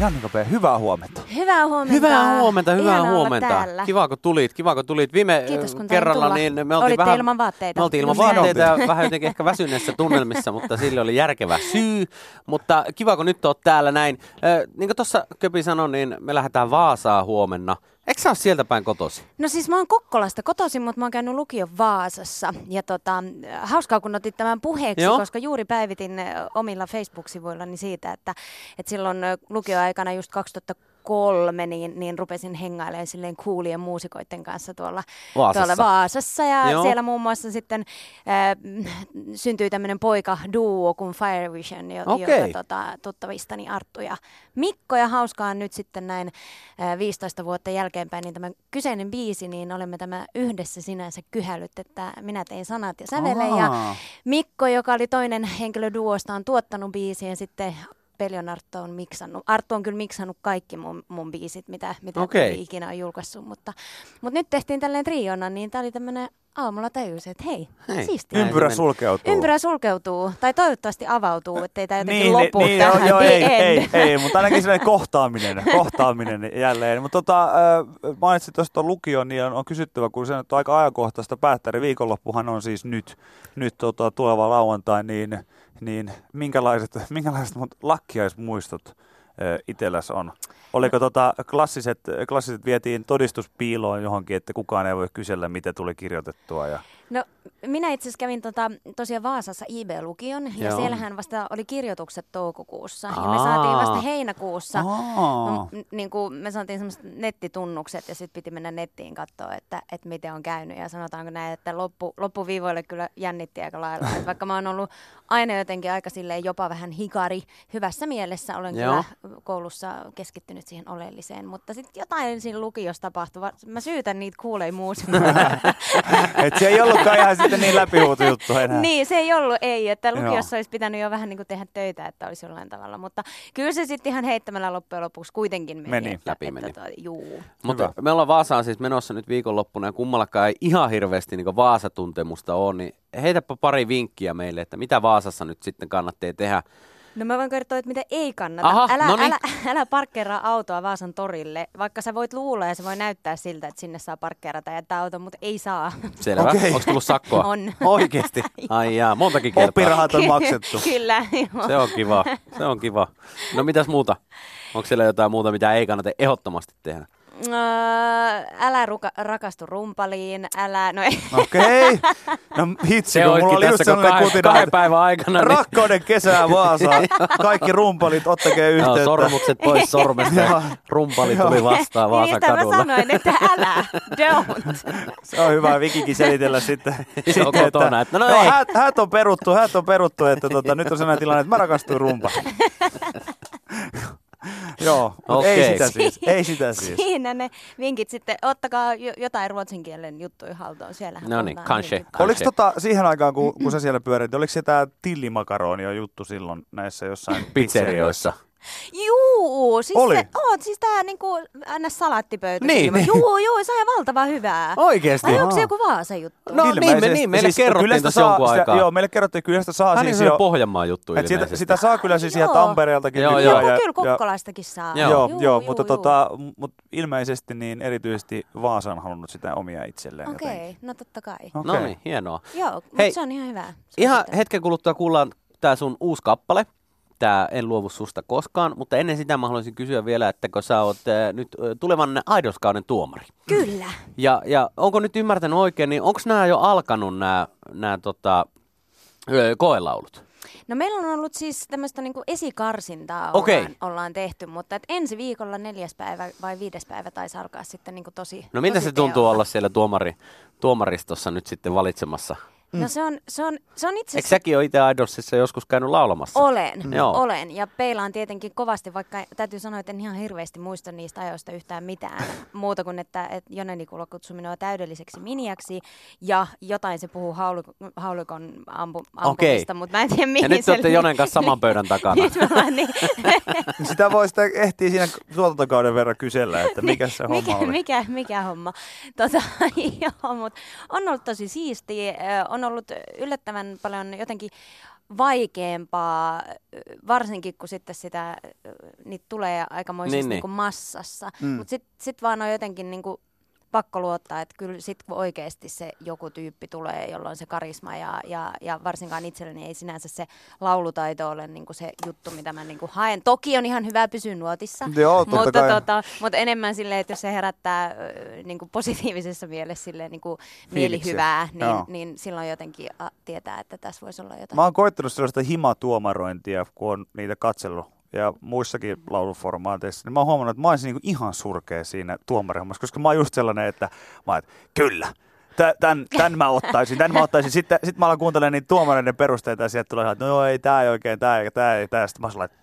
Janne Kopea, hyvää huomenta. Hyvää huomenta. Hyvää huomenta, hyvää Ihanaa olla huomenta. täällä. Kiva kun tulit, kiva kun tulit. Viime Kiitos, kun kerralla tulla. niin me oltiin Olitte vähän, ilman vaatteita. Me oltiin ilman vaatteita ja vähän jotenkin ehkä väsyneessä tunnelmissa, mutta sille oli järkevä syy. Mutta kiva kun nyt oot täällä näin. Ö, niin kuin tuossa Köpi sanoi, niin me lähdetään Vaasaan huomenna. Eikö sä ole sieltä päin kotosi? No siis mä oon Kokkolasta kotoisin, mutta mä oon käynyt lukion Vaasassa. Ja tota, hauskaa kun otit tämän puheeksi, Joo. koska juuri päivitin omilla Facebook-sivuillani siitä, että, että silloin lukioaikana just 2003, niin, niin rupesin hengailemaan silleen kuulien muusikoiden kanssa tuolla Vaasassa. tuolla Vaasassa. Ja Joo. siellä muun muassa sitten äh, syntyi tämmöinen poika duo kuin Fire Vision, jo, Okei. joka tota, tuttavistani Arttu ja Mikko. Ja hauskaa nyt sitten näin äh, 15 vuotta jälkeenpäin, niin tämä kyseinen biisi, niin olemme tämä yhdessä sinänsä kyhälyt, että minä tein sanat ja sävelen. Ja. Mikko, joka oli toinen henkilö duosta, on tuottanut biisin ja sitten Pelion Arttu on miksannut. Arttu on kyllä miksannut kaikki mun, mun biisit, mitä, mitä okay. ikinä on julkaissut. Mutta, mutta nyt tehtiin tälleen triona, niin tää oli tämmönen aamulla tajusin, että hei, Hei. siistiä. Ympyrä meni. sulkeutuu. Ympyrä sulkeutuu, tai toivottavasti avautuu, ettei tämä jotenkin niin, lopu niin, tähän. joo, ei, ei, ei, mutta ainakin sellainen kohtaaminen, kohtaaminen jälleen. Mutta tota, äh, mainitsit tuosta lukion, niin on, on kysyttävä, kun se on aika ajankohtaista päättää, eli viikonloppuhan on siis nyt, nyt tota, tuleva lauantai, niin, niin minkälaiset, minkälaiset mut lakkiaismuistot itselläs on? Oliko tota, klassiset, klassiset vietiin todistuspiiloon johonkin, että kukaan ei voi kysellä, mitä tuli kirjoitettua? Ja... No, minä itse asiassa kävin tota, tosiaan Vaasassa IB-lukion, ja Joo. siellähän vasta oli kirjoitukset toukokuussa, ja me Aa. saatiin vasta heinäkuussa. Aa. No, niin kuin me saatiin semmoiset nettitunnukset ja sitten piti mennä nettiin katsoa, että, että miten on käynyt. Ja sanotaanko näin, että loppu, loppuviivoille kyllä jännitti aika lailla. Et vaikka mä oon ollut aina jotenkin aika silleen jopa vähän hikari hyvässä mielessä, olen Joo. kyllä koulussa keskittynyt siihen oleelliseen. Mutta sitten jotain siinä lukiossa tapahtui. Va- Mä syytän niitä kuulei muusikoita. Et se ei ollutkaan ihan sitten niin läpihuuto juttu enää. Niin, se ei ollut ei, että Joo. lukiossa olisi pitänyt jo vähän niin kuin tehdä töitä, että olisi jollain tavalla, mutta kyllä se sitten ihan heittämällä loppujen lopuksi kuitenkin meni. Meni. että, Läpi että, meni. Tota, juu. Mutta Hyvä. me ollaan Vaasaan siis menossa nyt viikonloppuna ja kummallakaan ei ihan hirveästi niin Vaasa-tuntemusta ole, niin heitäpä pari vinkkiä meille, että mitä Vaasassa nyt sitten kannattaa tehdä. No mä voin kertoa, että mitä ei kannata. Aha, älä, no niin. älä, älä parkkeeraa autoa Vaasan torille, vaikka sä voit luulla ja se voi näyttää siltä, että sinne saa parkkeerata ja jättää auton, mutta ei saa. Selvä. Okei. Onko tullut sakkoa? On. Oikeesti? Ai jaa, montakin kertaa. Oppirahat on maksettu. Kyllä, joo. Se on kiva, se on kiva. No mitäs muuta? Onko siellä jotain muuta, mitä ei kannata ehdottomasti tehdä? Öö, älä ruka, rakastu rumpaliin, älä, no ei. Okei. No hitsi, Se kun mulla oli just sellainen kahden, kutina, kahden että päivän aikana. Niin, rakkauden kesää Vaasa. Kaikki rumpalit, ottakee joo, yhteyttä. sormukset pois sormesta ja rumpali tuli vastaan Vaasan Niistä mä kadulla. sanoin, että älä, don't. Se on hyvä Vikikin selitellä sitten. sitten kotona, että no joo, ei. häät, häät, on peruttu, häät on peruttu, että tota, nyt on sellainen tilanne, että mä rakastuin rumpa. Joo, mutta ei sitä siis. Ei sitä siis. Siinä ne vinkit sitten, ottakaa jo, jotain ruotsin kielen juttuja haltuun. Siellähän No niin, kanske. Oliko tota, siihen aikaan, kun, kun sä siellä pyörit, oliko se tämä tillimakaroni jo juttu silloin näissä jossain Pizzerioissa. Juu, siis, Oli. se, oot, siis tää niinku aina salaattipöytä. Niin, niin. Juu, juu, se on valtavan hyvää. Oikeesti? Vai onko se joku Vaasa juttu? No, niin, me- Ilmeisesti. niin, meille kyllä kerrottiin sitä tässä saa- jonkun sitä, aikaa. Joo, meille kerrottiin, että kyllä sitä saa niin siis jo. Pohjanmaan juttu Et sitä, ilmeisesti. sitä saa kyllä siis ihan Joo. Tampereeltakin Joo. Joo, ja- kyllä ja- Kokkolaistakin saa. Joo. Joo, joo, juu, mutta juu. tota, mut ilmeisesti niin erityisesti Vaasa on halunnut sitä omia itselleen Okei, jotenkin. no totta kai. Okei. No niin, hienoa. Joo, mutta Hei, se on ihan hyvä. Ihan hetken kuluttua kuullaan tää sun uusi kappale. Tää En luovu susta koskaan, mutta ennen sitä mä haluaisin kysyä vielä, että kun sä oot äh, nyt äh, tulevan aidoskauden tuomari. Kyllä. Ja, ja onko nyt ymmärtänyt oikein, niin onko nämä jo alkanut nämä, tota, koelaulut? No meillä on ollut siis tämmöistä niinku esikarsintaa Okei. ollaan, ollaan tehty, mutta et ensi viikolla neljäs päivä vai viides päivä taisi alkaa sitten niinku tosi No miltä tosi se tuntuu teolla. olla siellä tuomari, tuomaristossa nyt sitten valitsemassa? No se on, se on, se on itse Eikö säkin ole itse Idolsissa joskus käynyt laulamassa? Olen, Joo. olen. Ja peilaan tietenkin kovasti, vaikka täytyy sanoa, että en ihan hirveästi muista niistä ajoista yhtään mitään. Muuta kuin, että, että Jone Nikula kutsui minua täydelliseksi miniaksi ja jotain se puhuu haulikon, haulikon ampu, ampumista, mutta mä en tiedä mihin Ja nyt se te olette li- Jonen kanssa saman pöydän takana. Nyt me ollaan niin, Sitä voi sitä ehtiä siinä tuotantokauden verran kysellä, että mikä se homma mikä, oli. mikä, mikä homma. Tota, joo, mut on ollut tosi siistiä. ö, On ollut yllättävän paljon jotenkin vaikeampaa, varsinkin kun sitten sitä, niitä tulee aikamoisesti Niin, niin, niin. massassa. Mm. Mutta sitten sit vaan on jotenkin niin kuin pakko luottaa, että kyllä sitten kun oikeasti se joku tyyppi tulee, jolla on se karisma ja, ja, ja varsinkaan itselleni ei sinänsä se laulutaito ole niin kuin se juttu, mitä mä niin kuin haen. Toki on ihan hyvä pysyä nuotissa, Joo, mutta, kai. tota, mutta enemmän silleen, että jos se herättää niin kuin positiivisessa mielessä silleen, niin kuin mielihyvää, Joo. niin, niin silloin jotenkin a, tietää, että tässä voisi olla jotain. Mä oon koittanut sellaista himatuomarointia, kun on niitä katsellut ja muissakin lauluformaateissa, niin mä oon huomannut, että mä olisin niinku ihan surkea siinä tuomarihommassa, koska mä oon just sellainen, että mä oon, kyllä, tä- tän, tän mä ottaisin, tän mä ottaisin. Sitten sit mä alan kuuntelemaan niitä tuomareiden perusteita ja sieltä tulee, että no joo, ei tää ei oikein, tää ei, tää ei, tää. Sitten mä sellainen, että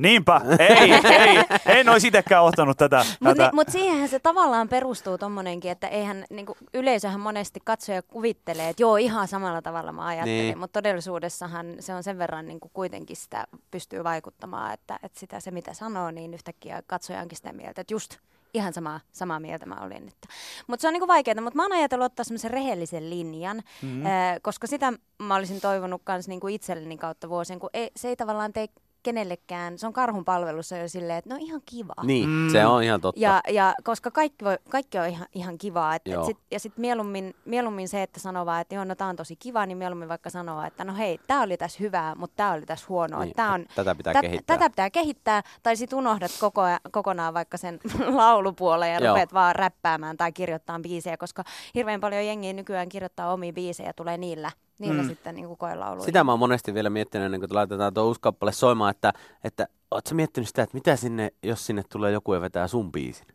niinpä, ei, ei, en olisi itsekään ottanut tätä. Mutta ni, mut siihenhän se tavallaan perustuu tommonenkin, että eihän niinku, yleisöhän monesti katsoja kuvittelee, että joo ihan samalla tavalla mä ajattelen, Niin. mutta todellisuudessahan se on sen verran niinku, kuitenkin sitä pystyy vaikuttamaan, että, että sitä se mitä sanoo, niin yhtäkkiä katsoja onkin sitä mieltä, että just ihan samaa, samaa mieltä mä olin. Että. Mutta se on niinku vaikeaa, mutta mä oon ajatellut ottaa semmoisen rehellisen linjan, mm-hmm. koska sitä mä olisin toivonut kans niinku itselleni kautta vuosien, kun ei, se ei tavallaan tee kenellekään, se on karhun palvelussa jo silleen, että no ihan kiva. Niin, Mm. se on ihan totta. Ja, ja koska kaikki, voi, kaikki on ihan, ihan kivaa. Et, et sit, ja sitten mieluummin, mieluummin se, että sanoo vaan, että joo, no tää on tosi kiva, niin mieluummin vaikka sanoa, että no hei, tää oli tässä hyvää, mutta tää oli tässä huonoa. Niin, tää on, tätä pitää tä- kehittää. Tätä pitää kehittää, tai sit unohdat koko, ajan- kokonaan vaikka sen laulupuolen ja Joo. rupeat vaan räppäämään tai kirjoittamaan biisejä, koska hirveän paljon jengiä nykyään kirjoittaa omia biisejä ja tulee niillä, niillä Mm. sitten niin koelauluja. Sitä mä oon monesti vielä miettinyt ennen kuin laitetaan tuo uusi kappale soimaan, että, että oot sä miettinyt sitä, että mitä sinne, jos sinne tulee joku ja vetää sun biisin?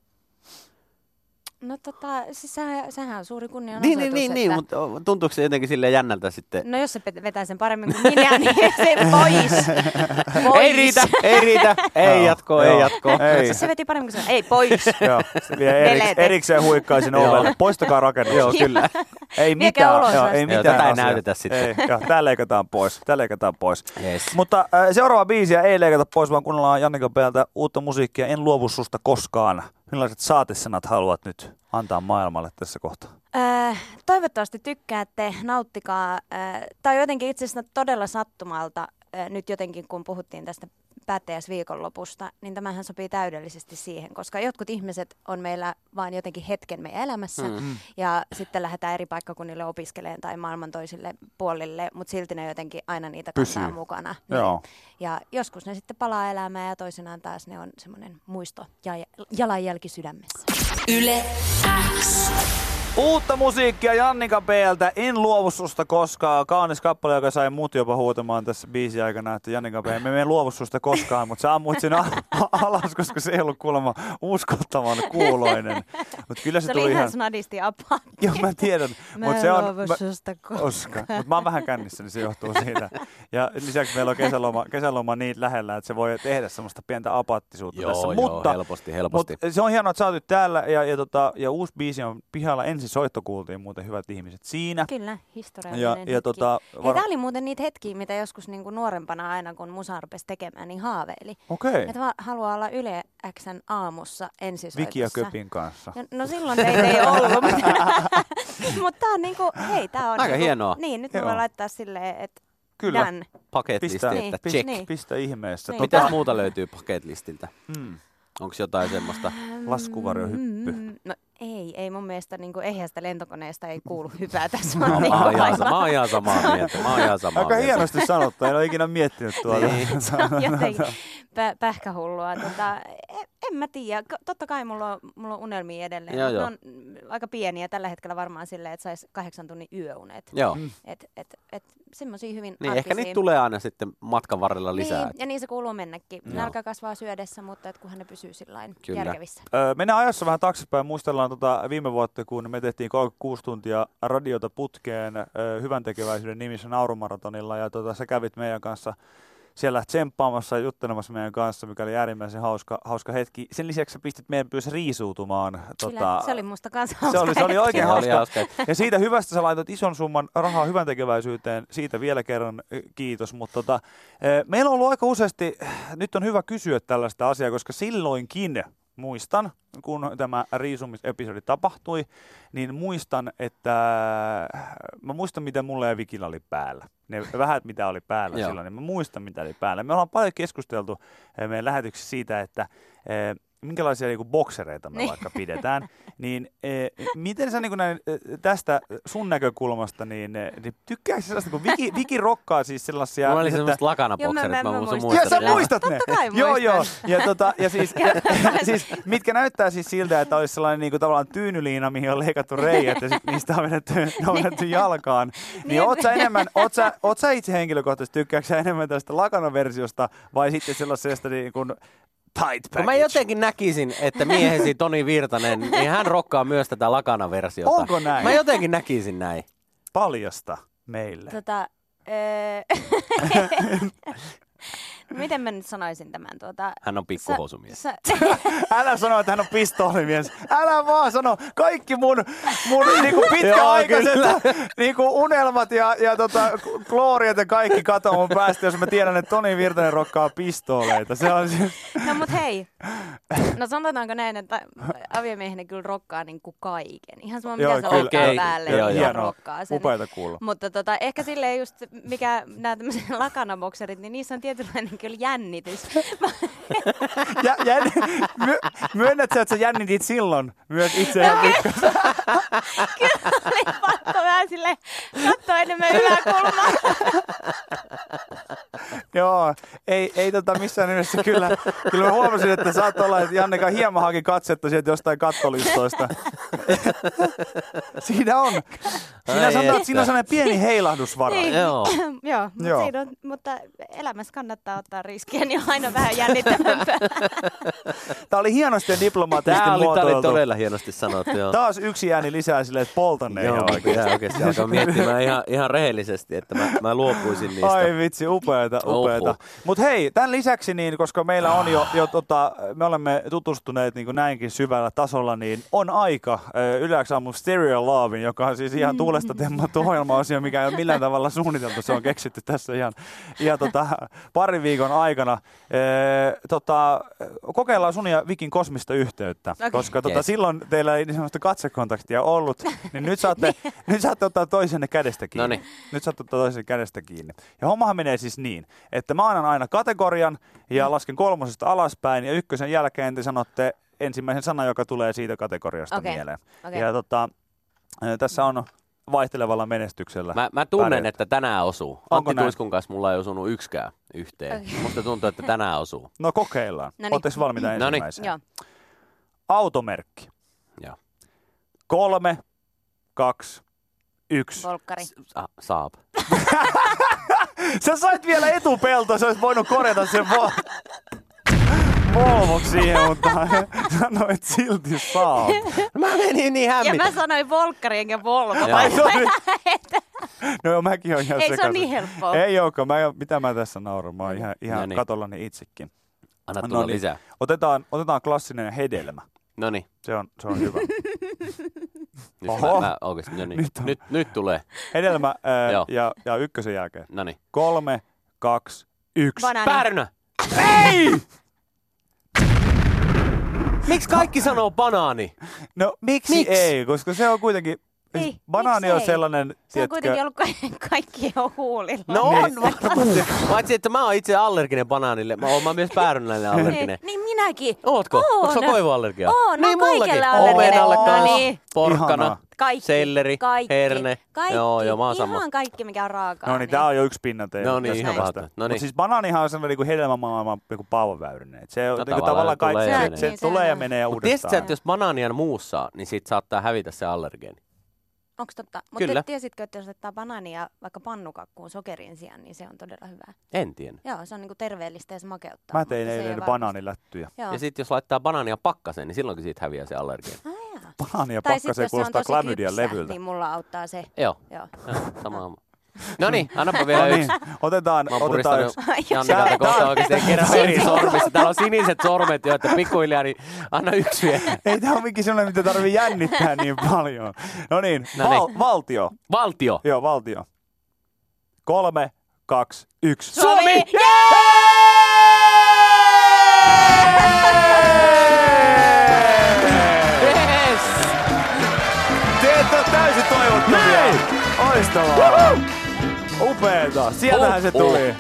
No tota, siis sehän, sehän on suuri kunnia Niin, niin, niin, niin, mutta tuntuuko se jotenkin sille jännältä sitten? No jos se vetää sen paremmin kuin minä, niin se pois. pois. Ei riitä, ei riitä, ei joo. ei jatkoa. Ei. Siis se veti paremmin kuin se. Ei, pois. Joo, se vielä eriks, erikseen huikkaisin ovelle. Poistakaa rakennus. Joo, kyllä. Ei mitään, ulos joo, ei Joo, mitään tätä ei näytetä sitten. Ei, joo, tää leikataan pois. Tää leikataan pois. Yes. Mutta äh, seuraava biisiä ei leikata pois, vaan kuunnellaan Jannika Peltä uutta musiikkia. En luovu susta koskaan. Millaiset saatesanat haluat nyt antaa maailmalle tässä kohtaa? Äh, toivottavasti tykkäätte, nauttikaa. Äh, Tämä on jotenkin itse asiassa todella sattumalta, äh, nyt jotenkin kun puhuttiin tästä päättäjäisviikonlopusta, niin tämähän sopii täydellisesti siihen, koska jotkut ihmiset on meillä vain jotenkin hetken meidän elämässä, Mm. ja sitten lähdetään eri paikkakunnille opiskelemaan tai maailman toisille puolille, mutta silti ne jotenkin aina niitä kantaa Pysyy. mukana. Joo. Ja joskus ne sitten palaa elämään ja toisinaan taas ne on semmoinen muisto ja jalanjälki sydämessä. Yle X. Uutta musiikkia Jannika Peltä. En luovu susta koskaan. Kaunis kappale, joka sai mut jopa huutamaan tässä biisin aikana, että Jannika P. Me en luovu susta koskaan, mutta sä ammuit sen alas, koska se ei ollut kuulemma uskottavan kuuloinen. Mutta kyllä se, Se tuli oli ihan snadisti apaa. Joo, mä tiedän. Mä en se on... luovu mä- susta ko- Koska. Mutta mä oon vähän kännissä, niin se johtuu siitä. Ja lisäksi meillä on kesäloma, kesäloma niin lähellä, että se voi tehdä semmoista pientä apattisuutta Joo, tässä. joo, mutta, helposti, helposti. mutta se on hienoa, että sä täällä ja, ja, tota, ja uusi biisi on pihalla. Ensi soitto kuultiin muuten hyvät ihmiset siinä. Kyllä, historiallinen Ja, hetki. ja tota, Hei, var... tämä oli muuten niitä hetkiä, mitä joskus niinku nuorempana aina, kun musa rupesi tekemään, niin haaveili. Okei, Että va- haluaa olla Yle Xn aamussa ensisoitossa. Viki ja Köpin kanssa. Ja, no silloin teitä ei ollut, mutta, mutta tää on niinku, hei tää on Aika niinku, hienoa. Niin, nyt me voidaan laittaa silleen, että Kyllä. done. Paketlisti, Pistää, Niin, että check. niin. pistä ihmeessä. Niin. Tota, Mitäs muuta löytyy paketlistiltä? mm, Onko jotain semmoista? laskuvarjohyppy. Mm, no ei, ei mun mielestä niinku ehjästä lentokoneesta ei kuulu hypätä. Se Mä on oon niinku ihan, aivan- mä oon ihan samaa mieltä. Mä oon ihan samaa Aika mieltä. hienosti sanottu, en ole ikinä miettinyt tuota. Niin. Se on jotenkin pä- pähkähullua. Tota, en, mä tiedä. Totta kai mulla on, mulla on unelmia edelleen. Joo, mut ne joo. on mm, aika pieniä tällä hetkellä varmaan silleen, että sais kahdeksan tunnin yöunet. Joo. Et, et, et, semmosia hyvin Niin, arkisia. ehkä niitä tulee aina sitten matkan varrella lisää. Niin, ja niin se kuuluu mennäkin. Joo. Nälkä kasvaa syödessä, mutta et kunhan ne pysyy sillain Kyllä. järkevissä. Öö, mennään ajassa vähän taaksepäin. Muistellaan tota viime vuotta, kun me tehtiin 36 tuntia radiota putkeen öö, hyvän tekeväisyyden nimissä Naurumaratonilla. Ja tota, sä kävit meidän kanssa siellä tsemppaamassa ja juttelemassa meidän kanssa, mikä oli äärimmäisen hauska, hauska hetki. Sen lisäksi sä pistit meidän myös riisuutumaan. Kyllä, se oli musta kanssa se oli, se oli oikein Se oli hauska. hauska. Ja siitä hyvästä sä laitot ison summan rahaa hyvän tekeväisyyteen. Siitä vielä kerran ö, kiitos. Mutta tota, ö, meillä on ollut aika useasti, nyt on hyvä kysyä tällaista asiaa, koska silloinkin muistan, kun tämä riisumisepisodi tapahtui, niin muistan, että mä muistan, mitä mulla ja Vikillä oli päällä. Ne vähät, mitä oli päällä silloin, niin mä muistan, mitä oli päällä. Me ollaan paljon keskusteltu eh, meidän lähetyksessä siitä, että eh, minkälaisia niinku boksereita me Niin. vaikka pidetään, niin eh, miten sä niinku näin, eh, tästä sun näkökulmasta, niin, eh, niin tykkääkö sä sellaista, kun Viki, Viki rokkaa siis sellaisia... Mulla oli että- semmoiset lakanabokserit, mä- mä, mä mä, muistan. Joo, muistan. sä muistat ne. Totta kai joo, joo. Ja, tota, ja siis, siis, mitkä näyttää siis siltä, että olisi sellainen niin kuin, tavallaan tyynyliina, mihin on leikattu reijät ja sit niistä on vedetty, ne on vedetty jalkaan. Niin, Niin. oot sä enemmän, oot sä, oot sä itse henkilökohtaisesti, tykkääksä sä enemmän tästä lakanaversiosta vai sitten sellaisesta niin kuin tight package? Kun mä jotenkin näkisin, että miehesi Toni Virtanen, niin hän rokkaa myös tätä lakanaversiota. Onko näin? Mä jotenkin näkisin näin. Paljasta meille. Tota, öö, miten mä nyt sanoisin tämän? Tuota, Hän on pikkuhousumies. Sä, Älä sano, että hän on pistoolimies. Älä vaan sano. Kaikki mun, mun niinku pitkäaikaiset niinku unelmat ja, ja tota, klooriat ja kaikki katoaa mun päästä, jos mä tiedän, että Toni Virtanen rokkaa pistooleita. Se on siis... no mut hei, no sanotaanko näin, että aviomiehenä kyllä rokkaa niin kuin kaiken. Ihan sama mitä se Okei, päälle, joo, niin joo. rokkaa sen. Upeata kuulla. Mutta tota, ehkä silleen just, mikä nämä tämmöiset lakanabokserit, niin niissä on tietynlainen kyllä jännitys. Ja, jänn... My, myönnät sä, että sä jännitit silloin myös itseään pikkasen? Oli pakko vähän sille katsoa enemmän yläkulmaa. Joo, ei, ei tota missään nimessä kyllä. Kyllä mä huomasin, että saat olla, että Janneka hieman haki katsetta sieltä jostain kattolistoista. siinä on. Siinä, Ai sanotaan, että. siinä on sellainen pieni heilahdusvara. Niin. Joo. Joo, mutta, Joo. Siinä on, mutta elämässä kannattaa ottaa riskiä, niin on aina vähän jännittävämpää. Tämä oli hienosti ja diplomaattisesti Tää oli, tää oli todella hienosti sanottu, joo. Taas yksi ääni lisää silleen, että poltan ne Joo, ihan oikein. pitää oikeasti alkaa miettimään ihan, ihan rehellisesti, että mä, mä luopuisin niistä. Ai vitsi, upeata, upeata. Oho. Mutta hei, tämän lisäksi, niin, koska meillä on jo, jo tota, me olemme tutustuneet niin kuin näinkin syvällä tasolla, niin on aika yleensä aamu Stereo Lovein, joka on siis ihan tuulesta temmattu ohjelma-osio, mikä ei ole millään tavalla suunniteltu. Se on keksitty tässä ihan, ihan tota, parin viikon aikana. E, tota, kokeillaan sun ja Vikin kosmista yhteyttä, Okei. koska tota, Yes. silloin teillä ei niin sellaista katsekontaktia ollut, niin nyt saatte, nyt saatte ottaa toisenne kädestä kiinni. Noniin. Nyt saatte ottaa toisen kädestä kiinni. Ja hommahan menee siis niin, että mä annan aina kategorian ja lasken kolmosesta alaspäin ja ykkösen jälkeen te sanotte ensimmäisen sanan, joka tulee siitä kategoriasta Okei, mieleen. okei. Ja tota, tässä on vaihtelevalla menestyksellä. Mä, mä tunnen, pärjätty. että tänään osuu. Onko Antti? Tuiskun kanssa mulla ei osunut yksikään yhteen. Okei. Musta tuntuu, että tänään osuu. No kokeillaan. Oletteko valmiita Noniin. ensimmäiseen? Joo. Automerkki. Joo. Kolme, kaksi, yksi. Volkkari. Sa- saap. Sä sait vielä etupelto, sä olisit voinut korjata sen vo- Volvoksi siihen, mutta sanoit silti saa. Mä menin niin Ja hämmin. mä sanoin Volkkari enkä Volvo. Ai, sorry. No joo, mäkin oon ihan Ei se ole sekaisin. niin helppoa. Ei olekaan, mä, mitä mä tässä nauran, mä oon ihan, ihan No niin. katollani itsekin. Anna No tulla niin. lisää. Otetaan, otetaan klassinen hedelmä. No niin. Se on, se on hyvä. Nyt, Oho. mä, mä, oikeasti, no niin. Nyt Nyt, on. nyt, nyt tulee. Hedelmä ää, ja, ja ykkösen jälkeen. No niin. Kolme, kaksi, yksi. Banaani. Pärnä! Ei! Miksi kaikki sanoo banaani? No miksi, Miksi? ei? Koska se on kuitenkin... Ei, banaani miksi on ei? sellainen, Se on kuitenkin ollut ka- kaikkien huulilla. No on varmasti. Paitsi, että mä oon itse allerginen banaanille. Mä oon mä myös päärynälle allerginen. Niin, niin minäkin. Ootko? Oon. Onko sulla koivuallergia? Oon, no niin mullakin. kaikelle allerginen. Omenalle No kanssa. niin. Porkkana. Kaikki. Selleri, kaikki, herne. Kaikki. Joo, joo, mä oon Ihan sama. kaikki, mikä on raakaa. No niin, tää on jo yksi pinna teillä. No niin, ihan mahdoton. No niin. siis banaanihan on sellainen niin hedelmämaailman joku pauvaväyrynen. Et se on No niin tavallaan tavallaan kaikki, tulee ja se, menee. se Niin, tulee ja menee Mutta tiesitkö sä, uudestaan. että jos banaania on muussa, niin sit saattaa hävitä se allergeeni? Onko totta? Mutta Kyllä. tiesitkö, että jos ottaa banaania vaikka pannukakkuun sokerin sijaan, niin se on todella hyvää. En tiedä. Joo, se on niinku terveellistä ja se makeuttaa. Mä tein eilen banaanilättyjä. Joo. Ja sitten jos laittaa banaania pakkaseen, niin silloinkin siitä häviää se allergeeni. Ah, jaa. Banaania pakkaseen kuulostaa klamydian levyltä. niin mulla auttaa se. Joo, Joo. joo sama. No niin, annapa vielä no niin, yksi. Otetaan, otetaan yksi. Janne täältä kohta oikeasti kerran veri sormissa. Täällä on siniset sormet jo, että pikkuhiljaa, niin anna yksi vielä. Ei tämä ole mikään sellainen, mitä tarvii jännittää niin paljon. No niin, no niin, Val- valtio. Valtio. Joo, valtio. Kolme, kaksi, yksi. Suomi! Suomi! Yes! Te ette ole täysin toivottomia. Näin! Loistavaa! Woohoo! Upeeta! Sieltähän se Oh, oh. tuli.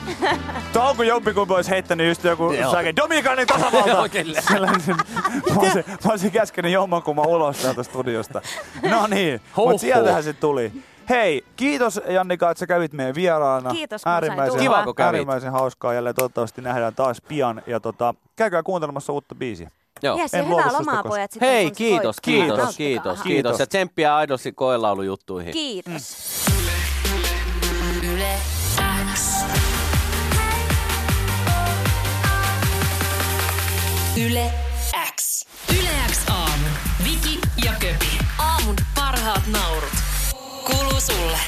Tuo on kun jompikumpi olisi heittänyt just joku säke, Dominikanin tasavalta! Sellainen, mä olisin, mä olisin käskenyt jommankumman ulos täältä studiosta. No niin, mutta sieltähän se tuli. Hei, kiitos Jannika, että sä kävit meidän vieraana. Kiitos, kun sain äärimmäisen, tulla. Kiva, kun kävit. äärimmäisen hauskaa jälleen. Toivottavasti nähdään taas pian. Ja tota, käykää kuuntelemassa uutta biisiä. Joo. Ja En luovu hyvää lomaa koskaan. pojat sitten. Hei, se kiitos, kiitos, kiitos, Kiitos. kiitos. Ja tsemppiä aidosti koelaulujuttuihin. Kiitos. Yle Yle X. Yle X aamu. Viki ja Köpi. Aamun parhaat naurut. Kuuluu sulle.